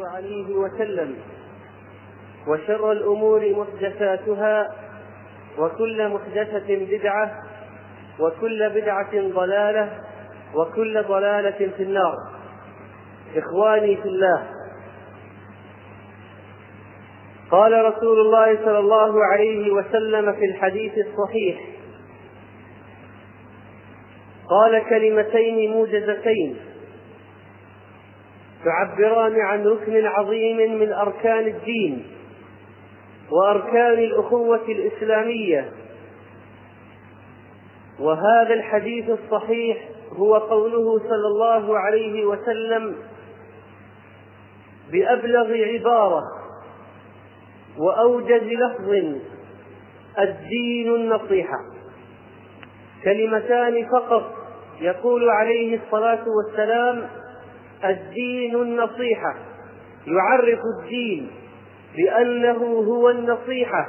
عليه وسلم. وشر الأمور محدثاتها وكل محدثة بدعة وكل بدعة ضلالة وكل ضلالة في النار. إخواني في الله. قال رسول الله صلى الله عليه وسلم في الحديث الصحيح قال كلمتين موجزتين. تعبران عن ركن عظيم من أركان الدين وأركان الأخوة الإسلامية. وهذا الحديث الصحيح هو قوله صلى الله عليه وسلم بأبلغ عبارة وأوجز لفظ الدين النصيحة كلمتان فقط يقول عليه الصلاة والسلام الدين النصيحة. يعرف الدين بأنه هو النصيحة.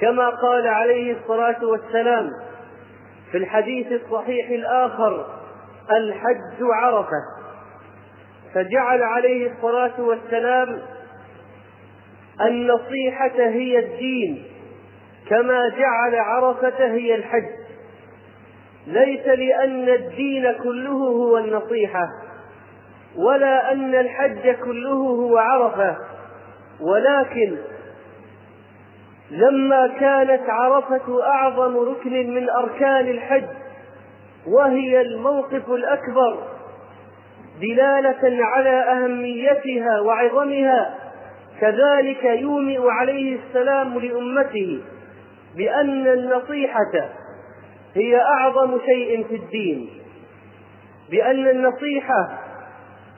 كما قال عليه الصلاة والسلام في الحديث الصحيح الآخر الحج عرفة. فجعل عليه الصلاة والسلام النصيحة هي الدين كما جعل عرفة هي الحج. ليس لأن الدين كله هو النصيحة. ولا أن الحج كله هو عرفة ولكن لما كانت عرفة أعظم ركن من أركان الحج وهي الموقف الأكبر دلالة على أهميتها وعظمها كذلك يومئ عليه السلام لأمته بأن النصيحة هي أعظم شيء في الدين بأن النصيحة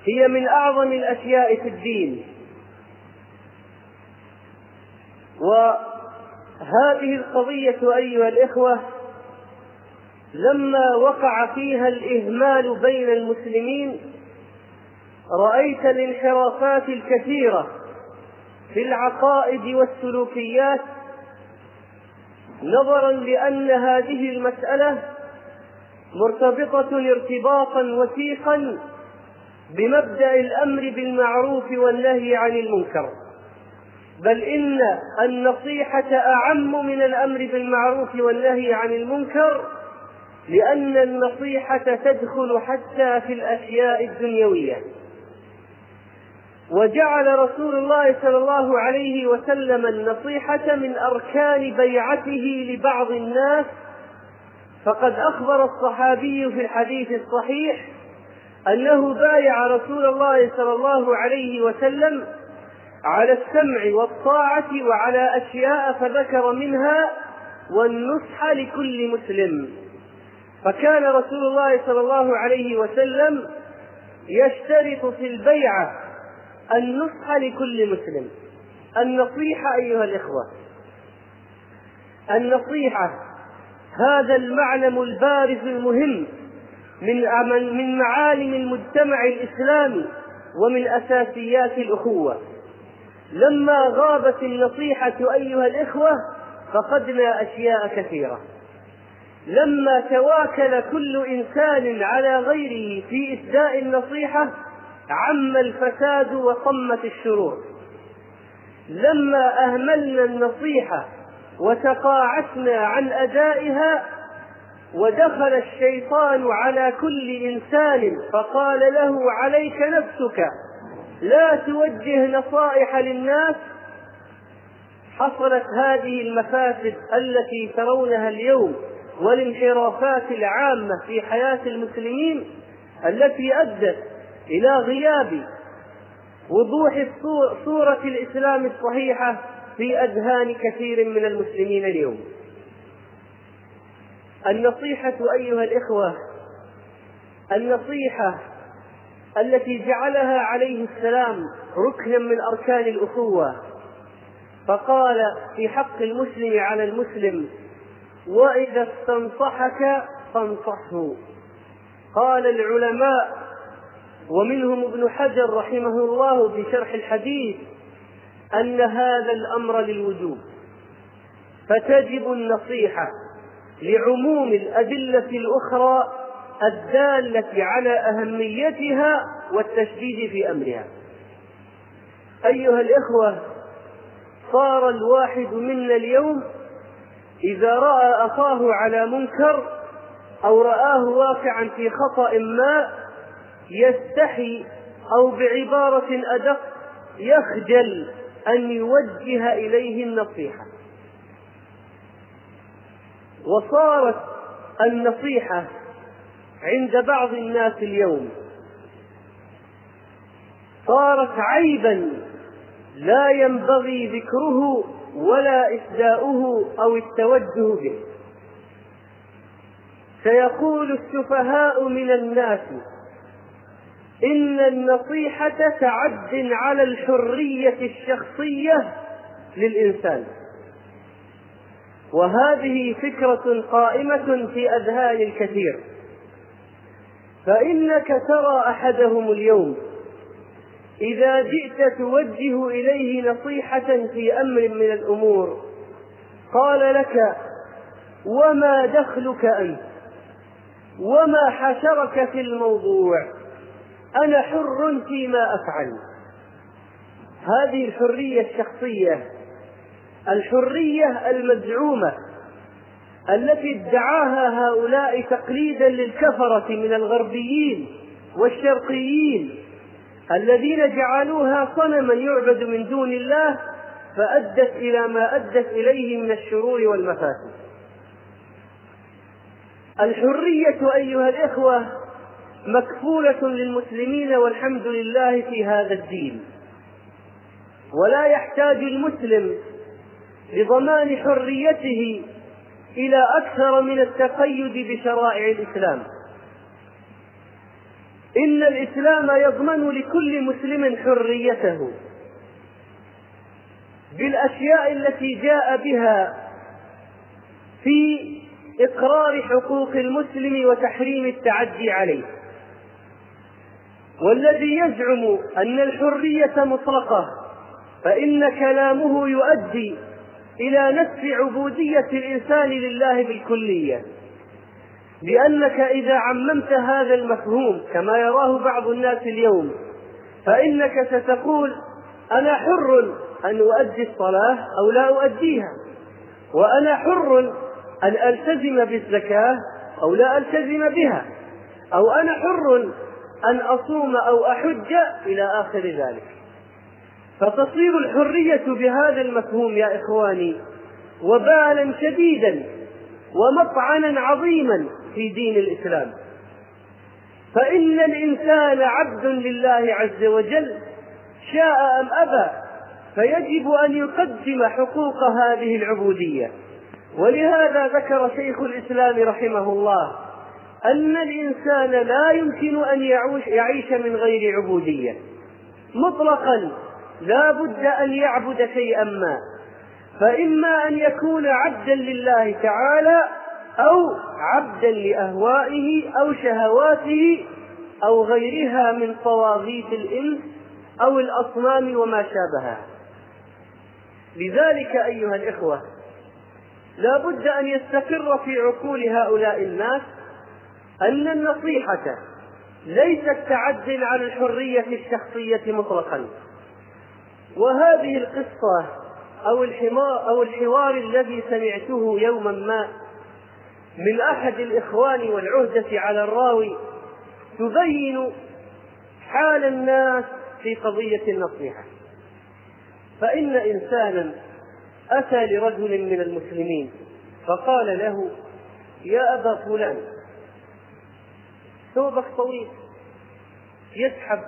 هي من أعظم الأشياء في الدين. وهذه القضية أيها الإخوة لما وقع فيها الإهمال بين المسلمين رأيت الانحرافات الكثيرة في العقائد والسلوكيات نظرا لأن هذه المسألة مرتبطة ارتباطا وثيقا بمبدأ الأمر بالمعروف والنهي عن المنكر. بل إن النصيحة أعم من الأمر بالمعروف والنهي عن المنكر لأن النصيحة تدخل حتى في الأشياء الدنيوية. وجعل رسول الله صلى الله عليه وسلم النصيحة من أركان بيعته لبعض الناس. فقد أخبر الصحابي في الحديث الصحيح أنه بايع رسول الله صلى الله عليه وسلم على السمع والطاعة وعلى أشياء فذكر منها والنصح لكل مسلم. فكان رسول الله صلى الله عليه وسلم يشترط في البيعة النصح لكل مسلم. النصيحة أيها الإخوة النصيحة هذا المعلم البارز المهم من من معالم المجتمع الإسلامي ومن أساسيات الأخوة. لما غابت النصيحة أيها الإخوة فقدنا أشياء كثيرة. لما تواكل كل إنسان على غيره في إسداء النصيحة عم الفساد وصمت الشرور. لما أهملنا النصيحة وتقاعسنا عن أدائها ودخل الشيطان على كل إنسان فقال له عليك نفسك لا توجه نصائح للناس حصلت هذه المفاسد التي ترونها اليوم والانحرافات العامة في حياة المسلمين التي أدت إلى غياب وضوح صورة الإسلام الصحيحة في أذهان كثير من المسلمين اليوم. النصيحة أيها الإخوة النصيحة التي جعلها عليه السلام ركنا من أركان الأخوة. فقال في حق المسلم على المسلم وإذا استنصحك فانصحه. قال العلماء ومنهم ابن حجر رحمه الله في شرح الحديث أن هذا الأمر للوجوب. فتجب النصيحة. لعموم الأدلة الأخرى الدالة على أهميتها والتشديد في أمرها. أيها الإخوة صار الواحد منا اليوم إذا رأى أخاه على منكر أو رآه واقعا في خطأ ما يستحي أو بعبارة أدق يخجل أن يوجه إليه النصيحة. وصارت النصيحة عند بعض الناس اليوم. صارت عيبا لا ينبغي ذكره ولا إسداؤه أو التوجه به. سيقول السفهاء من الناس إن النصيحة تعد على الحرية الشخصية للإنسان. وهذه فكرة قائمة في أذهان الكثير. فإنك ترى أحدهم اليوم إذا جئت توجه إليه نصيحة في أمر من الأمور قال لك وما دخلك أنت؟ وما حشرك في الموضوع؟ أنا حر فيما أفعل. هذه الحرية الشخصية الحرية المزعومة التي ادعاها هؤلاء تقليدا للكفرة من الغربيين والشرقيين الذين جعلوها صنما يعبد من دون الله فأدت إلى ما أدت إليه من الشرور والمفاسد. الحرية أيها الإخوة مكفولة للمسلمين والحمد لله في هذا الدين. ولا يحتاج المسلم لضمان حريته إلى أكثر من التقيد بشرائع الإسلام. إن الإسلام يضمن لكل مسلم حريته بالأشياء التي جاء بها في إقرار حقوق المسلم وتحريم التعدي عليه. والذي يزعم أن الحرية مطلقة فإن كلامه يؤدي إلى نفي عبودية الإنسان لله بالكلية. لأنك إذا عممت هذا المفهوم كما يراه بعض الناس اليوم فإنك ستقول أنا حر أن أؤدي الصلاة أو لا أؤديها وأنا حر أن ألتزم بالزكاة أو لا ألتزم بها أو أنا حر أن أصوم أو أحج إلى آخر ذلك. فتصير الحرية بهذا المفهوم يا إخواني وبالا شديدا ومطعنا عظيما في دين الإسلام. فإن الإنسان عبد لله عز وجل شاء أم أبى فيجب أن يقدم حقوق هذه العبودية. ولهذا ذكر شيخ الإسلام رحمه الله أن الإنسان لا يمكن أن يعيش من غير عبودية. مطلقا لا بد أن يعبد شيئا ما. فإما أن يكون عبدا لله تعالى أو عبدا لأهوائه أو شهواته أو غيرها من طواغيت الإنس أو الأصنام وما شابهها. لذلك أيها الإخوة لا بد أن يستقر في عقول هؤلاء الناس أن النصيحة ليست تعد على الحرية الشخصية مطلقا. وهذه القصة أو الحوار أو الحوار الذي سمعته يوما ما من أحد الإخوان والعهدة على الراوي تبين حال الناس في قضية النصيحة. فإن إنسانا أتى لرجل من المسلمين فقال له يا أبا فلان ثوبك طويل يسحب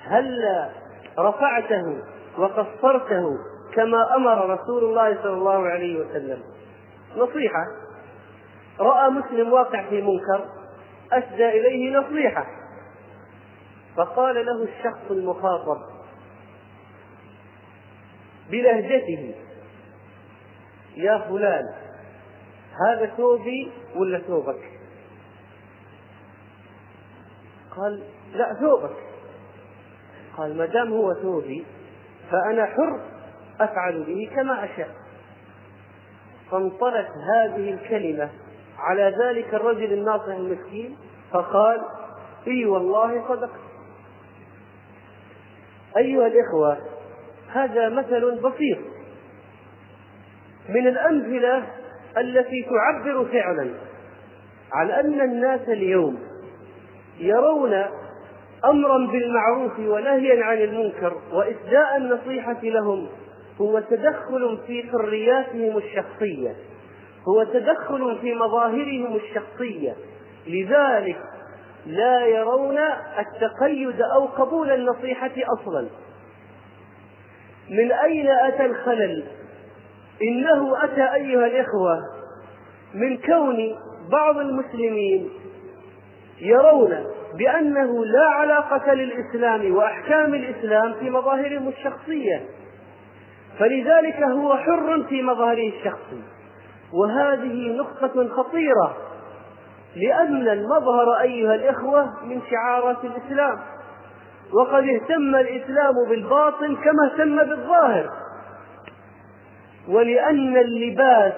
هل رفعته وقصرته كما أمر رسول الله صلى الله عليه وسلم. نصيحة. رأى مسلم واقع في منكر اسدى إليه نصيحة. فقال له الشخص المخاطب بلهجته يا فلان هذا ثوبي ولا ثوبك؟ قال لا ثوبك. قال ما دام هو ثوبي فأنا حر أفعل به كما أشاء. فانطلت هذه الكلمة على ذلك الرجل الناصح المسكين فقال إي والله صدقت. أيها الإخوة هذا مثل بسيط من الأمثلة التي تعبر فعلا عن أن الناس اليوم يرون أمرا بالمعروف ونهيا عن المنكر وإسداء النصيحة لهم هو تدخل في حرياتهم الشخصية هو تدخل في مظاهرهم الشخصية. لذلك لا يرون التقيد أو قبول النصيحة أصلا. من أين أتى الخلل؟ إنه أتى أيها الإخوة من كون بعض المسلمين يرون بأنه لا علاقة للإسلام وأحكام الإسلام في مظاهرهم الشخصية. فلذلك هو حر في مظهره الشخصي. وهذه نقطة خطيرة لأن المظهر أيها الإخوة من شعارات الإسلام. وقد اهتم الإسلام بالباطن كما اهتم بالظاهر. ولأن اللباس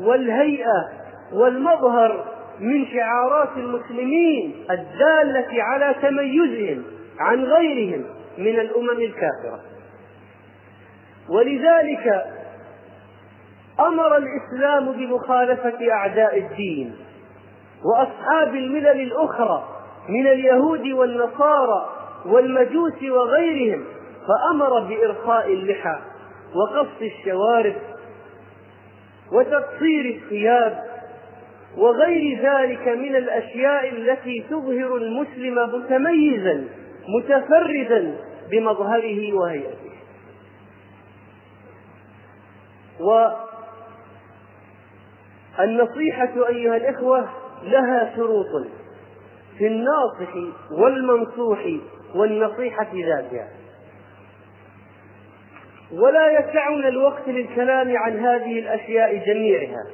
والهيئة والمظهر من شعارات المسلمين الدالة على تميزهم عن غيرهم من الأمم الكافرة. ولذلك أمر الإسلام بمخالفة أعداء الدين وأصحاب الملل الأخرى من اليهود والنصارى والمجوس وغيرهم فأمر بإرخاء اللحى وقص الشوارب وتقصير الثياب وغير ذلك من الأشياء التي تظهر المسلم متميزا متفردا بمظهره وهيئته. والنصيحة أيها الإخوة لها شروط في الناصح والمنصوح والنصيحة ذاتها. ولا يسعنا الوقت للكلام عن هذه الأشياء جميعها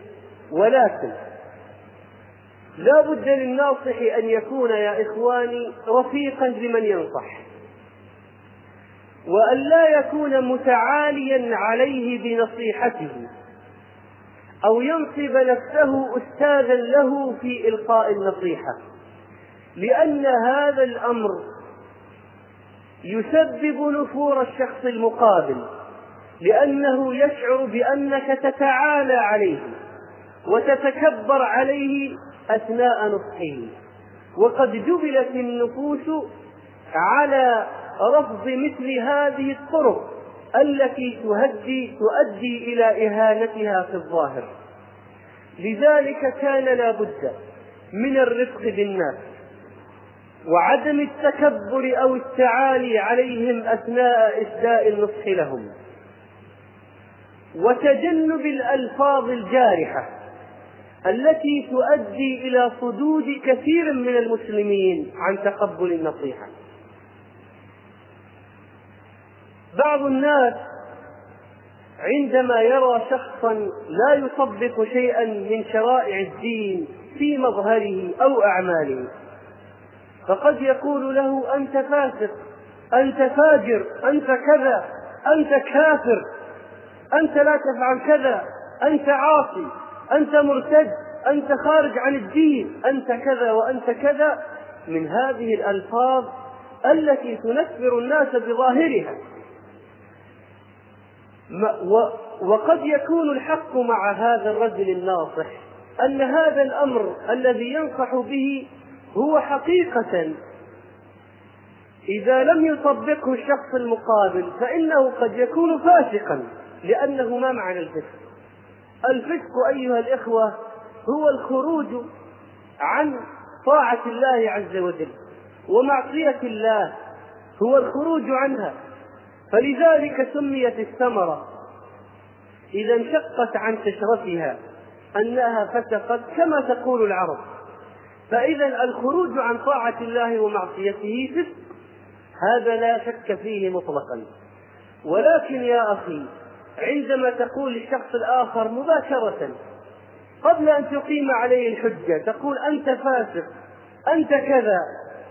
ولكن لا بد للناصح أن يكون يا إخواني رفيقا لمن ينصح وأن لا يكون متعاليا عليه بنصيحته أو ينصب نفسه استاذا له في إلقاء النصيحة لأن هذا الأمر يسبب نفور الشخص المقابل لأنه يشعر بأنك تتعالى عليه وتتكبر عليه أثناء نصحه وقد جبلت النفوس على رفض مثل هذه الطرق التي تهدي تؤدي إلى إهانتها في الظاهر. لذلك كان لا بد من الرفق بالناس وعدم التكبر أو التعالي عليهم أثناء إسداء النصح لهم. وتجنب الألفاظ الجارحة التي تؤدي إلى صدود كثير من المسلمين عن تقبل النصيحة. بعض الناس عندما يرى شخصا لا يطبق شيئا من شرائع الدين في مظهره أو أعماله فقد يقول له أنت فاسق أنت فاجر أنت كذا أنت كافر أنت لا تفعل كذا أنت عاصي. أنت مرتد أنت خارج عن الدين أنت كذا وأنت كذا. من هذه الألفاظ التي تنفر الناس بظاهرها. وقد يكون الحق مع هذا الرجل الناصح أن هذا الأمر الذي ينصح به هو حقيقة. إذا لم يطبقه الشخص المقابل فإنه قد يكون فاسقا لأنه ما معنى الفسق. الفسق أيها الإخوة هو الخروج عن طاعة الله عز وجل ومعصية الله هو الخروج عنها. فلذلك سميت الثمرة إذا انشقت عن شجرتها أنها فسقت كما تقول العرب. فإذا الخروج عن طاعة الله ومعصيته فسق هذا لا شك فيه مطلقا. ولكن يا أخي عندما تقول للشخص الآخر مباشرة قبل أن تقيم عليه الحجة تقول أنت فاسق أنت كذا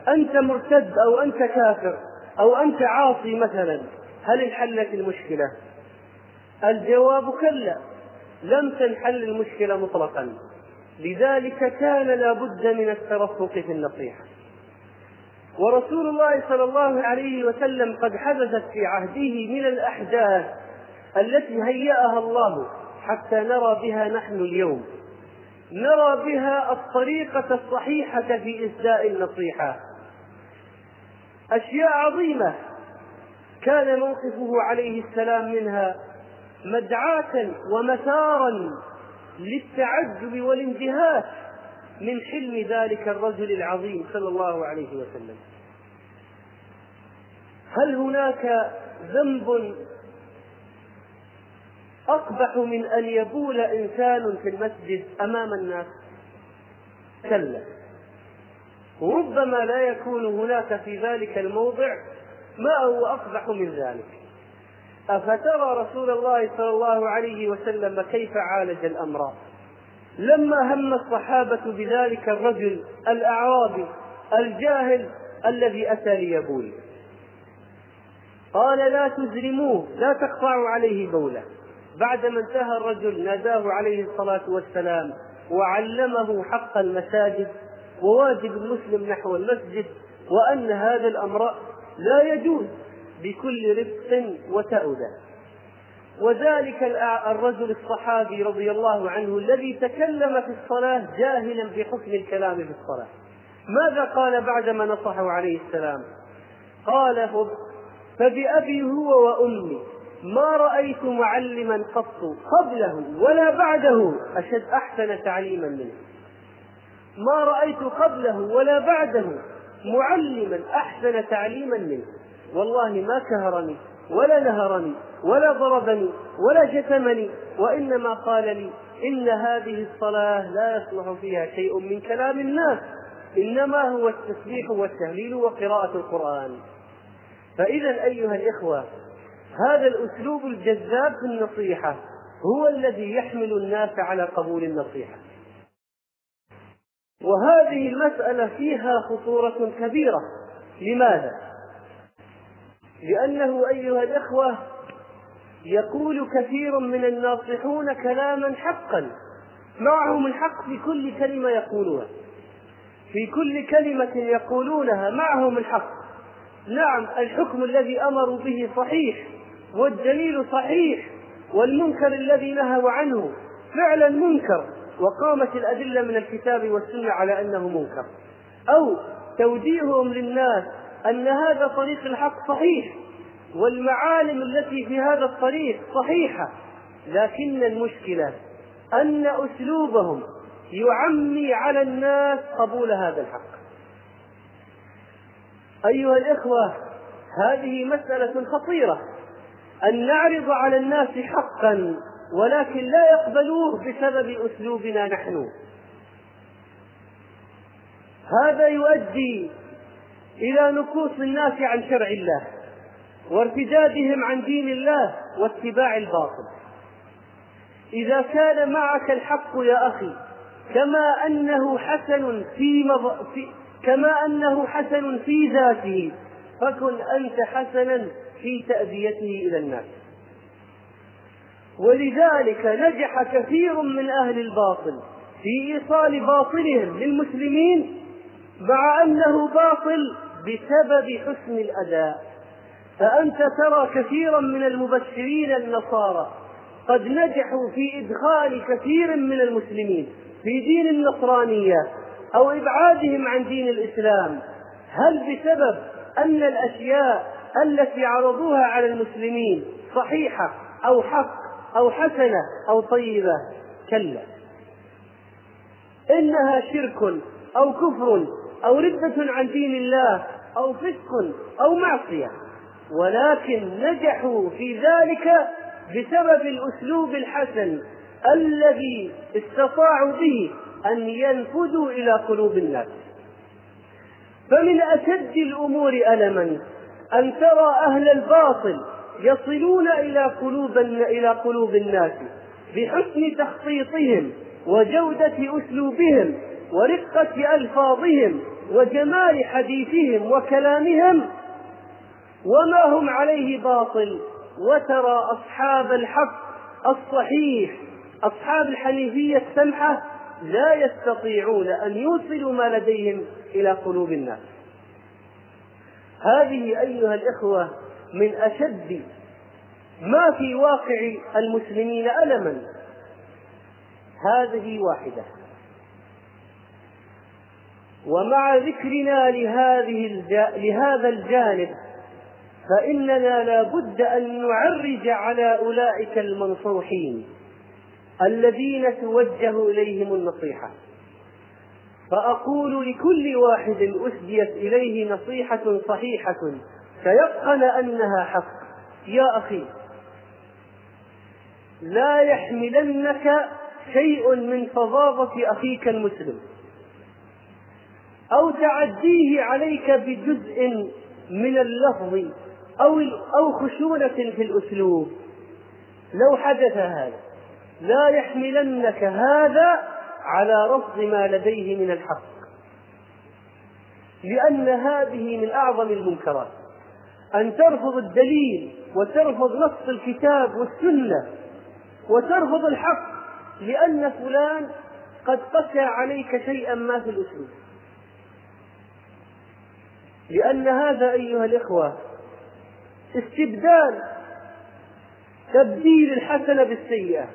أنت مرتد أو أنت كافر أو أنت عاصي مثلا هل انحلت المشكلة؟ الجواب كلا لم تنحل المشكلة مطلقا لذلك كان لا بد من الترفق في النصيحة ورسول الله صلى الله عليه وسلم قد حدثت في عهده من الأحداث التي هيأها الله حتى نرى بها نحن اليوم. نرى بها الطريقة الصحيحة في إسداء النصيحة. أشياء عظيمة كان موقفه عليه السلام منها مدعاة ومثارا للتعجب والاندهاش من حلم ذلك الرجل العظيم صلى الله عليه وسلم. هل هناك ذنب أقبح من أن يبول إنسان في المسجد أمام الناس. كلا. وربما لا يكون هناك في ذلك الموضع ما هو أقبح من ذلك؟ أفترى رسول الله صلى الله عليه وسلم كيف عالج الأمر؟ لما هم الصحابة بذلك الرجل الأعرابي الجاهل الذي أتى ليبول. قال لا تزرموه لا تقطعوا عليه بوله. بعدما انتهى الرجل ناداه عليه الصلاة والسلام وعلمه حق المساجد وواجب المسلم نحو المسجد وأن هذا الأمر لا يجوز بكل رفق وتأودة وذلك الرجل الصحابي رضي الله عنه الذي تكلم في الصلاة جاهلا بحكم الكلام في الصلاة. ماذا قال بعدما نصحه عليه السلام؟ قال فبأبي هو وأمي ما رأيت معلما قط قبله ولا بعده. أشد أحسن تعليما منه. ما رأيت قبله ولا بعده معلما أحسن تعليما منه. والله ما كهرني ولا نهرني ولا ضربني ولا شتمني وإنما قال لي إن هذه الصلاة لا يصلح فيها شيء من كلام الناس. إنما هو التسبيح والتهليل وقراءة القرآن. فإذا أيها الإخوة هذا الأسلوب الجذاب في النصيحة هو الذي يحمل الناس على قبول النصيحة. وهذه المسألة فيها خطورة كبيرة. لماذا؟ لأنه أيها الإخوة يقول كثير من الناصحون كلاما حقا معهم الحق في كل كلمة يقولونها. في كل كلمة يقولونها معهم الحق. نعم الحكم الذي أمروا به صحيح. والدليل صحيح والمنكر الذي نهوا عنه فعلا منكر وقامت الأدلة من الكتاب والسنة على أنه منكر. أو توجيههم للناس أن هذا طريق الحق صحيح والمعالم التي في هذا الطريق صحيحة. لكن المشكلة أن أسلوبهم يعمي على الناس قبول هذا الحق. أيها الإخوة هذه مسألة خطيرة. أن نعرض على الناس حقا ولكن لا يقبلوه بسبب أسلوبنا نحن. هذا يؤدي إلى نكوص الناس عن شرع الله وارتدادهم عن دين الله واتباع الباطل. إذا كان معك الحق يا أخي كما أنه حسن في, مض... في كما أنه حسن في ذاته فكن أنت حسنا في تأديته إلى الناس. ولذلك نجح كثير من أهل الباطل في إيصال باطلهم للمسلمين مع أنه باطل بسبب حسن الأداء. فأنت ترى كثيرا من المبشرين النصارى قد نجحوا في إدخال كثير من المسلمين في دين النصرانية أو إبعادهم عن دين الإسلام. هل بسبب أن الأشياء التي عرضوها على المسلمين صحيحة أو حق أو حسنة أو طيبة. كلا. إنها شرك أو كفر أو ردة عن دين الله أو فسق أو معصية. ولكن نجحوا في ذلك بسبب الأسلوب الحسن الذي استطاعوا به أن ينفذوا إلى قلوب الناس. فمن أشد الأمور ألما أن ترى أهل الباطل يصلون إلى قلوب إلى قلوب الناس بحسن تخطيطهم وجودة أسلوبهم ورقة ألفاظهم وجمال حديثهم وكلامهم. وما هم عليه باطل وترى أصحاب الحق الصحيح أصحاب الحنيفية السمحة لا يستطيعون أن يوصلوا ما لديهم إلى قلوب الناس. هذه أيها الإخوة من أشد ما في واقع المسلمين ألما. هذه واحدة. ومع ذكرنا لهذه لهذا الجانب فإننا لا بد أن نعرج على أولئك المنصوحين الذين توجه إليهم النصيحة. فأقول لكل واحد أسديت إليه نصيحة صحيحة تيقن أنها حق. يا أخي لا يحملنك شيء من فظاظة أخيك المسلم أو تعديه عليك بجزء من اللفظ أو أو خشونة في الأسلوب. لو حدث هذا لا يحملنك هذا على رفض ما لديه من الحق. لأن هذه من أعظم المنكرات. أن ترفض الدليل وترفض نص الكتاب والسنة وترفض الحق لأن فلان قد قسى عليك شيئا ما في الأسلوب. لأن هذا أيها الإخوة استبدال تبديل الحسنة بالسيئة.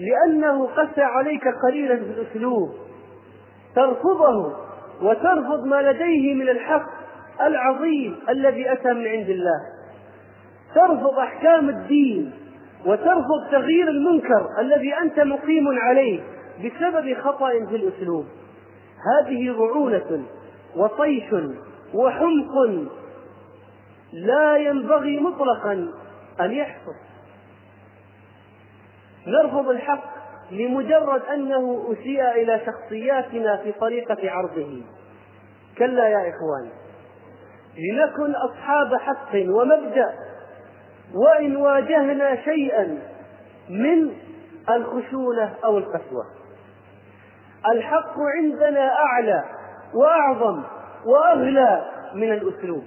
لأنه قسى عليك قليلا في الأسلوب. ترفضه وترفض ما لديه من الحق العظيم الذي أتى من عند الله. ترفض أحكام الدين وترفض تغيير المنكر الذي أنت مقيم عليه بسبب خطأ في الأسلوب. هذه رعونة وطيش وحمق لا ينبغي مطلقا أن يحصل. نرفض الحق لمجرد أنه أسيء إلى شخصياتنا في طريقة عرضه. كلا يا إخواني لنكن أصحاب حق ومبدأ وإن واجهنا شيئا من الخشونة أو القسوة. الحق عندنا أعلى وأعظم وأغلى من الأسلوب.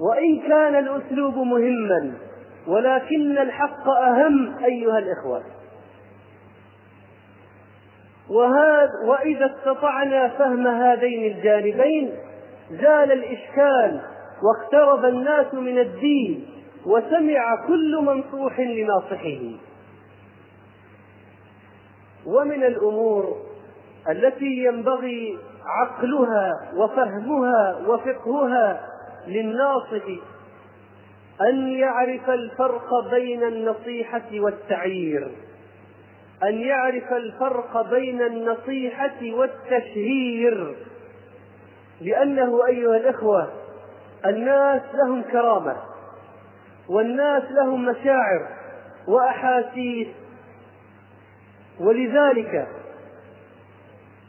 وإن كان الأسلوب مهما ولكن الحق أهم أيها الإخوة. وهذا وإذا استطعنا فهم هذين الجانبين زال الإشكال واقترب الناس من الدين وسمع كل منصوح لناصحه. ومن الأمور التي ينبغي عقلها وفهمها وفقهها للناصح أن يعرف الفرق بين النصيحة والتعيير. أن يعرف الفرق بين النصيحة والتشهير. لأنه أيها الإخوة الناس لهم كرامة والناس لهم مشاعر وأحاسيس. ولذلك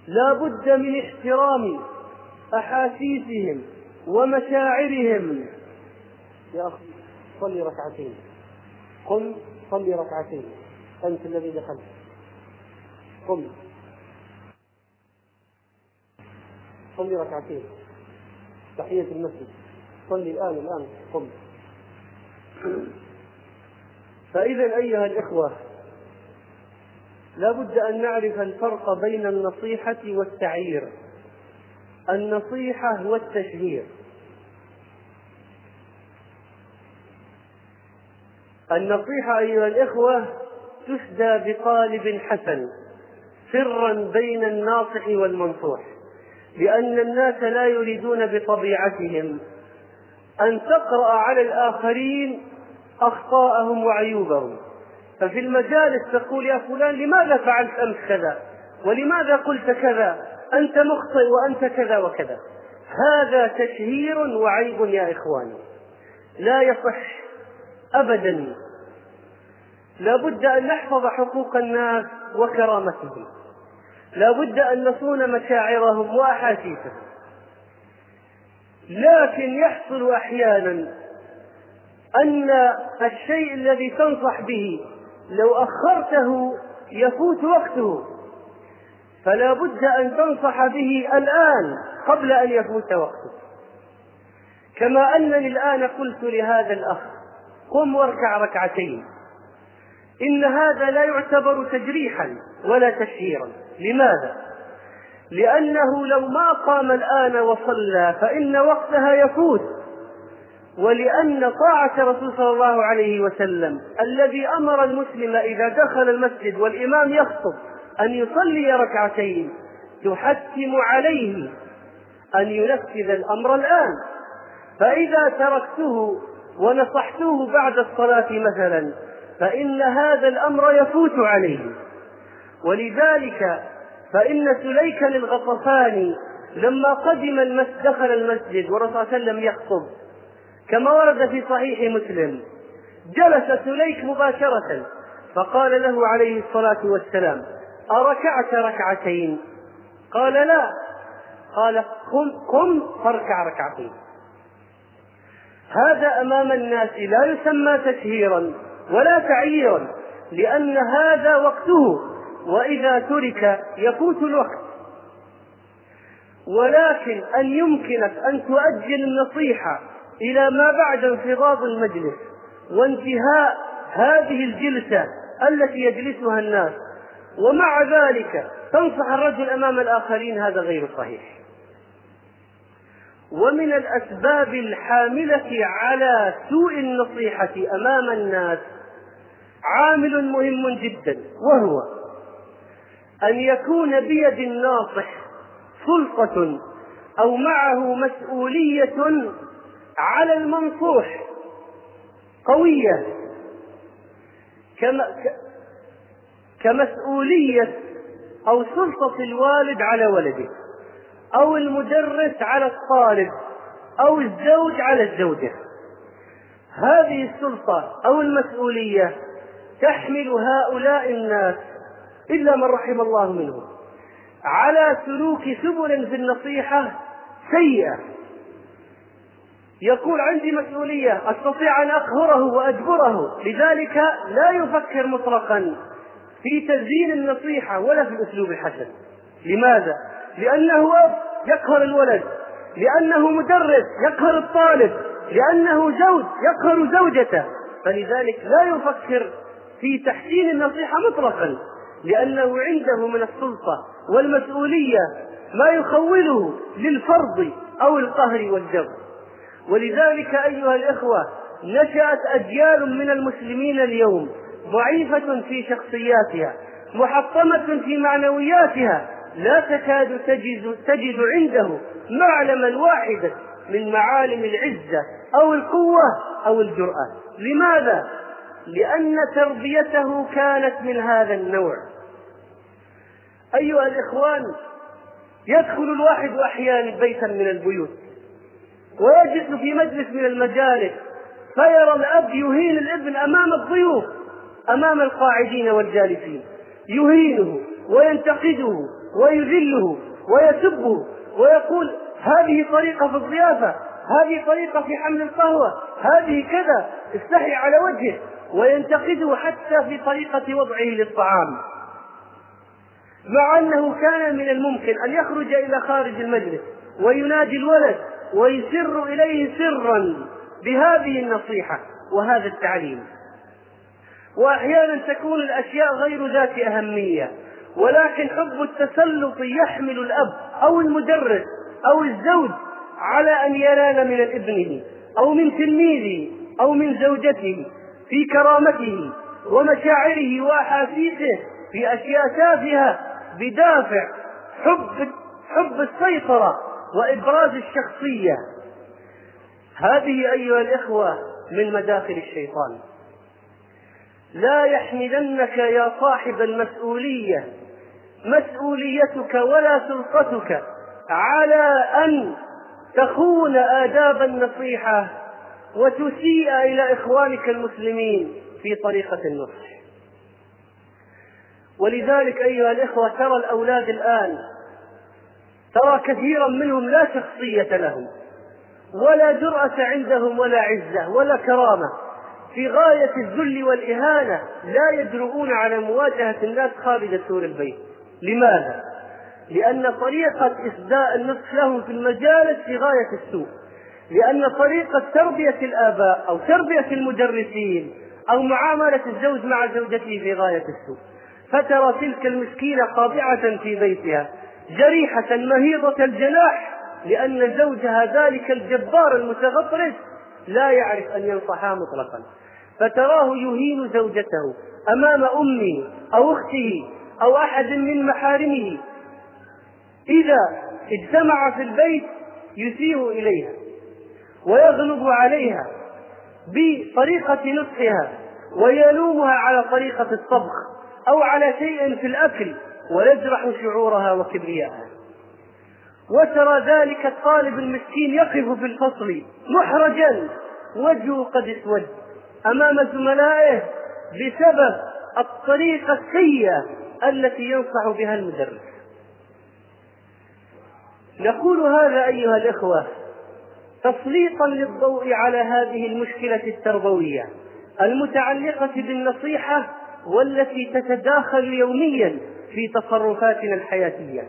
لا بد من احترام أحاسيسهم ومشاعرهم. يا أخي. صلي ركعتين. قم صلي ركعتين. أنت الذي دخلت. قم. صلي ركعتين. تحية المسجد. صلي الآن الآن. قم. فإذا أيها الإخوة لا بد أن نعرف الفرق بين النصيحة والتعيير. النصيحة والتشهير. النصيحة أيها الإخوة تسدى بقالب حسن سرا بين الناصح والمنصوح لأن الناس لا يريدون بطبيعتهم. أن تقرأ على الآخرين أخطاءهم وعيوبهم. ففي المجالس تقول يا فلان لماذا فعلت أمس كذا؟ ولماذا قلت كذا؟ أنت مخطئ وأنت كذا وكذا. هذا تشهير وعيب يا إخواني. لا يصح أبدا. لا بد أن نحفظ حقوق الناس وكرامتهم. لا بد أن نصون مشاعرهم وأحاسيسهم. لكن يحصل أحيانا أن الشيء الذي تنصح به لو أخرته يفوت وقته. فلا بد أن تنصح به الآن قبل أن يفوت وقته. كما أنني الآن قلت لهذا الأخ قم واركع ركعتين. إن هذا لا يعتبر تجريحا ولا تشهيرا. لماذا؟ لأنه لو ما قام الآن وصلى فإن وقتها يفوت. ولأن طاعة رسول صلى الله عليه وسلم الذي أمر المسلم إذا دخل المسجد والإمام يخطب أن يصلي ركعتين تحتم عليه أن ينفذ الأمر الآن. فإذا تركته ونصحته بعد الصلاة مثلا فإن هذا الأمر يفوت عليه. ولذلك فإن سليكا الغطفاني لما قدم المسجد دخل المسجد والرسول صلى الله عليه وسلم يخطب كما ورد في صحيح مسلم جلس سليك مباشرة فقال له عليه الصلاة والسلام أركعت ركعتين؟ قال لا. قال قم قم فاركع ركعتين. هذا أمام الناس لا يسمى تشهيرا ولا تعييرا لأن هذا وقته وإذا ترك يفوت الوقت. ولكن أن يمكنك أن تؤجل النصيحة إلى ما بعد انفضاض المجلس وانتهاء هذه الجلسة التي يجلسها الناس ومع ذلك تنصح الرجل أمام الآخرين هذا غير صحيح. ومن الأسباب الحاملة على سوء النصيحة أمام الناس عامل مهم جدا وهو أن يكون بيد الناصح سلطة أو معه مسؤولية على المنصوح قوية كمسؤولية أو سلطة الوالد على ولده. أو المدرس على الطالب أو الزوج على الزوجة هذه السلطة أو المسؤولية تحمل هؤلاء الناس إلا من رحم الله منهم. على سلوك سبل في النصيحة سيئة. يقول عندي مسؤولية أستطيع أن أقهره وأجبره. لذلك لا يفكر مطلقا في تزيين النصيحة ولا في الأسلوب الحسن. لماذا؟ لأنه أب يقهر الولد لأنه مدرس يقهر الطالب لأنه زوج يقهر زوجته. فلذلك لا يفكر في تحسين النصيحة مطلقا لأنه عنده من السلطة والمسؤولية ما يخوله للفرض أو القهر والجبر. ولذلك أيها الإخوة نشأت أجيال من المسلمين اليوم ضعيفة في شخصياتها محطمة في معنوياتها لا تكاد تجد تجد عنده معلما واحدا من معالم العزة أو القوة أو الجرأة. لماذا؟ لأن تربيته كانت من هذا النوع. أيها الإخوان يدخل الواحد أحيانا بيتا من البيوت ويجلس في مجلس من المجالس فيرى الأب يهين الابن أمام الضيوف أمام القاعدين والجالسين. يهينه وينتقده ويذله ويسبه ويقول هذه طريقة في الضيافة هذه طريقة في حمل القهوة هذه كذا استحي على وجهه وينتقده حتى في طريقة وضعه للطعام. مع أنه كان من الممكن أن يخرج إلى خارج المجلس وينادي الولد ويسر إليه سرا بهذه النصيحة وهذا التعليم. وأحيانا تكون الأشياء غير ذات أهمية. ولكن حب التسلط يحمل الأب أو المدرس أو الزوج على أن ينال من ابنه أو من تلميذه أو من زوجته في كرامته ومشاعره وأحاسيسه في أشياء تافهة بدافع حب حب السيطرة وإبراز الشخصية. هذه أيها الإخوة من مداخل الشيطان. لا يحملنك يا صاحب المسؤولية مسؤوليتك ولا سلطتك على أن تخون آداب النصيحة وتسيء إلى إخوانك المسلمين في طريقة النصح. ولذلك أيها الإخوة ترى الأولاد الآن ترى كثيرا منهم لا شخصية لهم ولا جرأة عندهم ولا عزة ولا كرامة. في غاية الذل والإهانة لا يجرؤون على مواجهة الناس خارج سور البيت. لماذا؟ لأن طريقة إسداء النصح لهم في المجالس في غاية السوء. لأن طريقة تربية الآباء أو تربية المدرسين أو معاملة الزوج مع زوجته في غاية السوء. فترى تلك المسكينة خاضعة في بيتها جريحة مهيضة الجناح لأن زوجها ذلك الجبار المتغطرس لا يعرف أن ينصحها مطلقا. فتراه يهين زوجته أمام أمه أو أخته أو أحد من محارمه. إذا اجتمع في البيت يسيء إليها ويغلب عليها بطريقة نصحها ويلومها على طريقة الطبخ أو على شيء في الأكل ويجرح شعورها وكبرياءها. وترى ذلك الطالب المسكين يقف في الفصل محرجا. وجهه قد اسود أمام زملائه بسبب الطريقة السيئة التي ينصح بها المدرس. نقول هذا أيها الإخوة تسليطا للضوء على هذه المشكلة التربوية المتعلقة بالنصيحة والتي تتداخل يوميا في تصرفاتنا الحياتية.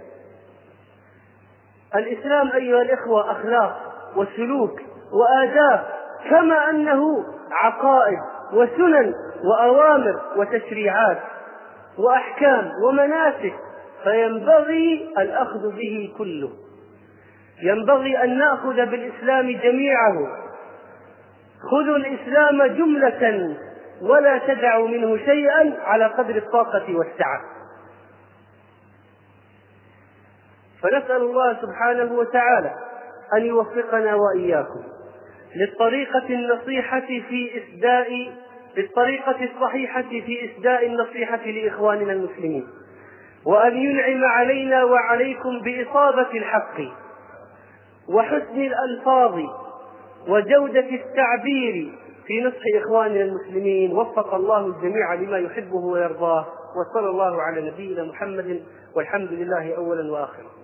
الإسلام أيها الإخوة أخلاق وسلوك وآداب كما أنه عقائد وسنن وأوامر وتشريعات. وأحكام ومناسك فينبغي الأخذ به كله. ينبغي أن نأخذ بالإسلام جميعه. خذوا الإسلام جملة ولا تدعوا منه شيئا على قدر الطاقة والسعة. فنسأل الله سبحانه وتعالى أن يوفقنا وإياكم للطريقة النصيحة في إسداء للطريقة الصحيحة في إسداء النصيحة لإخواننا المسلمين وأن ينعم علينا وعليكم بإصابة الحق وحسن الألفاظ وجودة التعبير في نصح إخواننا المسلمين. وفق الله الجميع لما يحبه ويرضاه وصلى الله على نبينا محمد والحمد لله أولا وآخرا.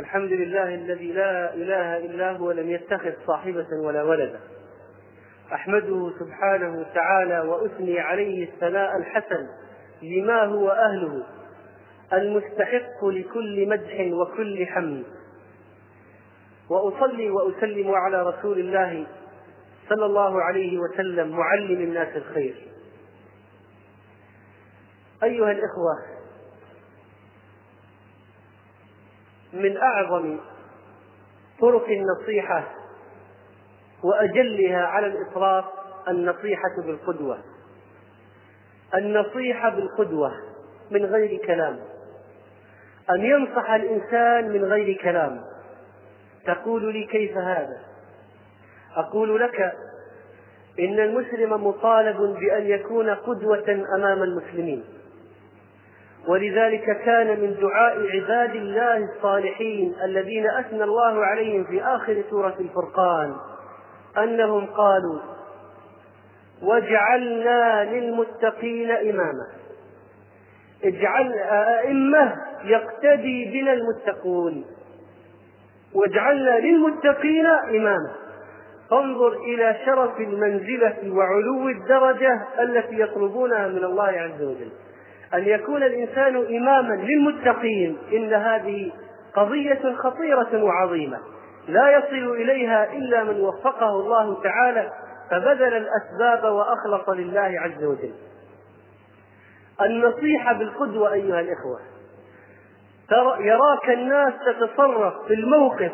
الحمد لله الذي لا إله إلا هو لم يتخذ صاحبة ولا ولدا أحمده سبحانه وتعالى وأثني عليه الثناء الحسن لما هو أهله المستحق لكل مدح وكل حمد. وأصلي وأسلم على رسول الله صلى الله عليه وسلم معلم الناس الخير. أيها الإخوة من أعظم طرق النصيحة وأجلها على الإطلاق النصيحة بالقدوة. النصيحة بالقدوة من غير كلام. أن ينصح الإنسان من غير كلام. تقول لي كيف هذا؟ أقول لك إن المسلم مطالب بأن يكون قدوة أمام المسلمين. ولذلك كان من دعاء عباد الله الصالحين الذين أثنى الله عليهم في آخر سورة الفرقان أنهم قالوا واجعلنا للمتقين إماما. اجعل أئمة يقتدي بنا المتقون. واجعلنا للمتقين إماما. فانظر إلى شرف المنزلة وعلو الدرجة التي يطلبونها من الله عز وجل. أن يكون الإنسان إماما للمتقين إن هذه قضية خطيرة وعظيمة. لا يصل إليها إلا من وفقه الله تعالى فبذل الأسباب وأخلص لله عز وجل. النصيحة بالقدوة أيها الإخوة. يراك الناس تتصرف في الموقف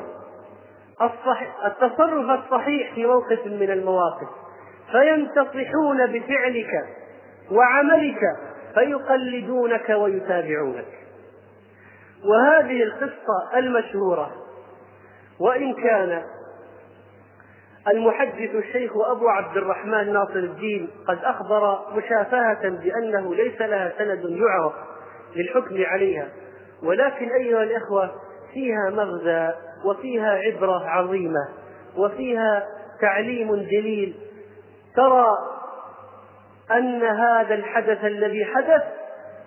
الصحيح التصرف الصحيح في موقف من المواقف. فينتصحون بفعلك وعملك فيقلدونك ويتابعونك. وهذه القصة المشهورة وإن كان المحدث الشيخ أبو عبد الرحمن ناصر الدين قد أخبر مشافهة بأنه ليس لها سند يعرف للحكم عليها. ولكن أيها الإخوة فيها مغزى وفيها عبرة عظيمة وفيها تعليم جليل. ترى أن هذا الحدث الذي حدث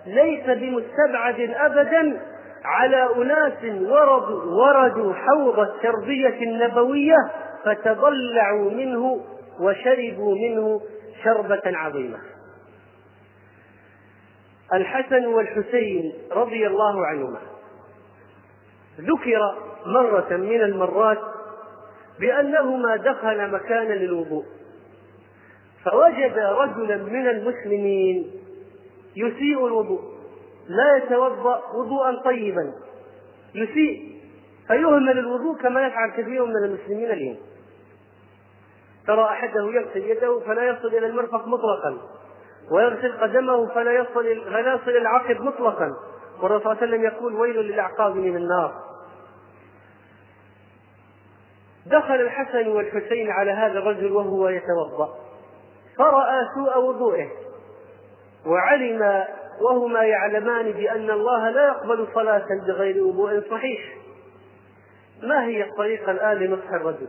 ليس بمستبعد أبدا على أناس وردوا, وردوا حوض التربية النبوية فتضلعوا منه وشربوا منه شربة عظيمة. الحسن والحسين رضي الله عنهما ذكر مرة من المرات بأنهما دخل مكانا للوضوء. فوجد رجلا من المسلمين يسيء الوضوء لا يتوضأ وضوءا طيبا يسيء فيهمل الوضوء كما يفعل كثير من المسلمين اليوم. ترى أحده يغسل يده فلا يصل إلى المرفق مطلقا ويغسل قدمه فلا يصل فلا يصل العقب مطلقا. والرسول صلى الله عليه وسلم يقول ويل للأعقاب من النار. دخل الحسن والحسين على هذا الرجل وهو يتوضأ. فرأى سوء وضوئه وعلم وهما يعلمان بأن الله لا يقبل صلاة بغير وضوء صحيح. ما هي الطريقة الآن لنصح الرجل؟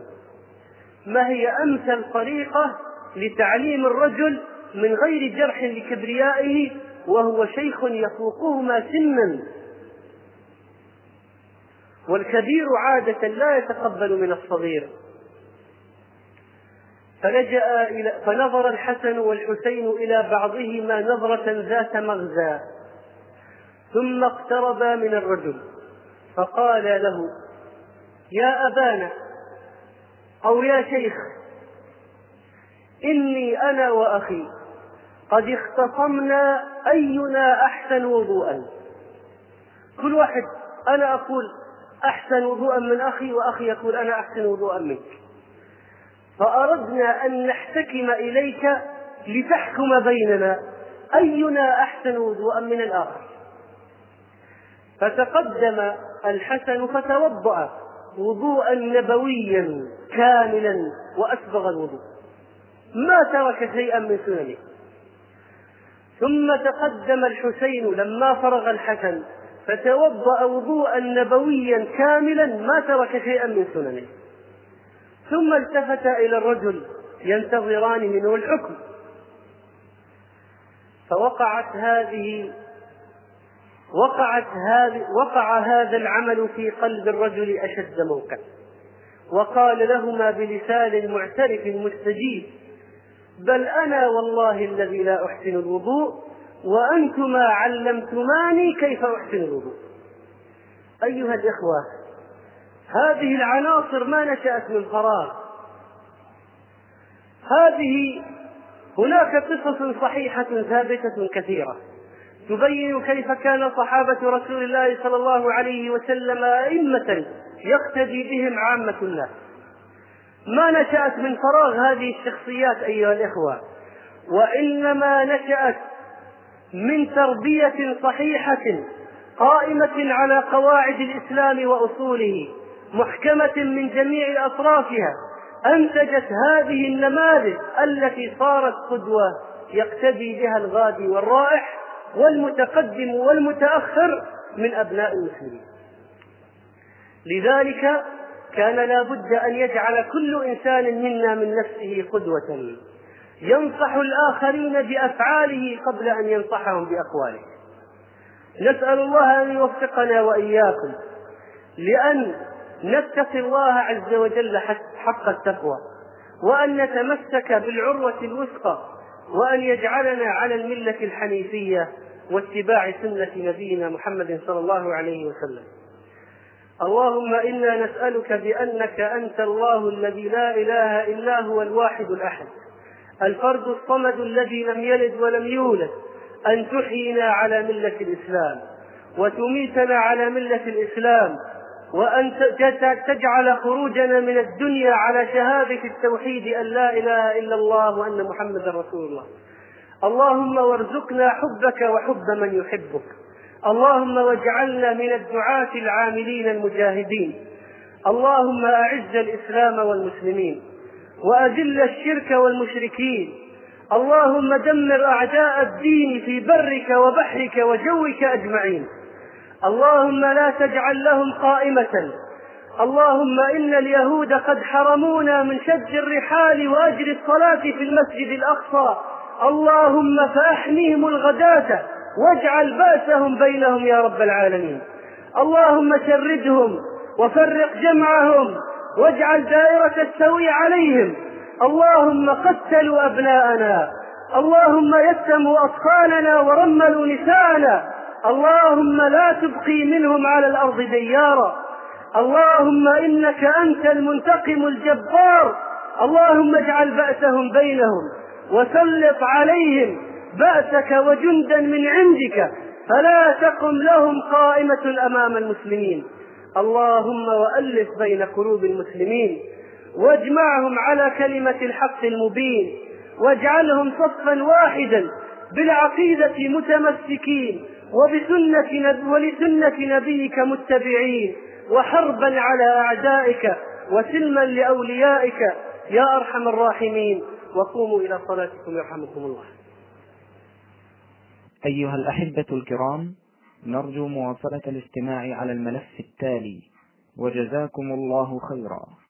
ما هي أمثل طريقة لتعليم الرجل من غير جرح لكبريائه وهو شيخ يفوقهما سنا؟ والكبير عادة لا يتقبل من الصغير. فلجأ إلى فنظر الحسن والحسين إلى بعضهما نظرة ذات مغزى. ثم اقتربا من الرجل. فقال له يا أبانا أو يا شيخ إني أنا وأخي قد اختصمنا أينا أحسن وضوءا. كل واحد أنا أقول أحسن وضوءا من أخي وأخي يقول أنا أحسن وضوءا منك. فأردنا أن نحتكم إليك لتحكم بيننا أينا أحسن وضوءا من الآخر؟ فتقدم الحسن فتوضأ وضوءا نبويا كاملا وأسبغ الوضوء. ما ترك شيئا من سننه. ثم تقدم الحسين لما فرغ الحسن فتوضأ وضوءا نبويا كاملا ما ترك شيئا من سننه. ثم التفت إلى الرجل ينتظران منه الحكم. فوقعت هذه وقعت هذه وقع هذا العمل في قلب الرجل أشد موقع. وقال لهما بلسان معترف مستجيب بل أنا والله الذي لا أحسن الوضوء وأنتما علمتماني كيف أحسن الوضوء. أيها الإخوة هذه العناصر ما نشأت من فراغ هذه هناك قصص صحيحة ثابتة كثيرة. تبين كيف كان صحابة رسول الله صلى الله عليه وسلم أئمة يقتدي بهم عامة الناس. ما نشأت من فراغ هذه الشخصيات أيها الإخوة وإنما نشأت من تربية صحيحة قائمة على قواعد الإسلام وأصوله. محكمة من جميع أطرافها أنتجت هذه النماذج التي صارت قدوة يقتدي بها الغادي والرائح والمتقدم والمتأخر من أبناء المسلمين. لذلك كان لا بد أن يجعل كل إنسان منا من نفسه قدوة. ينصح الآخرين بأفعاله قبل أن ينصحهم بأقواله. نسأل الله أن يوفقنا وإياكم لأن نتقي الله عز وجل حق التقوى وأن نتمسك بالعروة الوثقى وأن يجعلنا على الملة الحنيفية واتباع سنة نبينا محمد صلى الله عليه وسلم. اللهم إنا نسألك بأنك أنت الله الذي لا إله إلا هو الواحد الأحد الفرد الصمد الذي لم يلد ولم يولد أن تحيينا على ملة الإسلام وتميتنا على ملة الإسلام وأن تجعل خروجنا من الدنيا على شهادة التوحيد أن لا إله إلا الله وأن محمدا رسول الله. اللهم وارزقنا حبك وحب من يحبك. اللهم واجعلنا من الدعاة العاملين المجاهدين. اللهم أعز الإسلام والمسلمين. وأذل الشرك والمشركين. اللهم دمر أعداء الدين في برك وبحرك وجوك أجمعين. اللهم لا تجعل لهم قائمة. اللهم إن اليهود قد حرمونا من شد الرحال وأجر الصلاة في المسجد الأقصى. اللهم فأحميهم الغداة واجعل بأسهم بينهم يا رب العالمين. اللهم شردهم وفرق جمعهم واجعل دائرة السوي عليهم. اللهم قتلوا أبناءنا. اللهم يتموا أطفالنا ورملوا نساءنا. اللهم لا تبقي منهم على الأرض ديارا. اللهم إنك أنت المنتقم الجبار. اللهم اجعل بأسهم بينهم وسلط عليهم بأسك وجندا من عندك. فلا تقم لهم قائمة أمام المسلمين. اللهم وألف بين قلوب المسلمين. واجمعهم على كلمة الحق المبين. واجعلهم صفا واحدا بالعقيدة متمسكين. وبسنة ولسنة نبيك متبعين وحربا على أعدائك وسلما لأوليائك. يا أرحم الراحمين. وقوموا إلى صلاتكم يرحمكم الله. أيها الأحبة الكرام نرجو مواصلة الاستماع على الملف التالي. وجزاكم الله خيرا.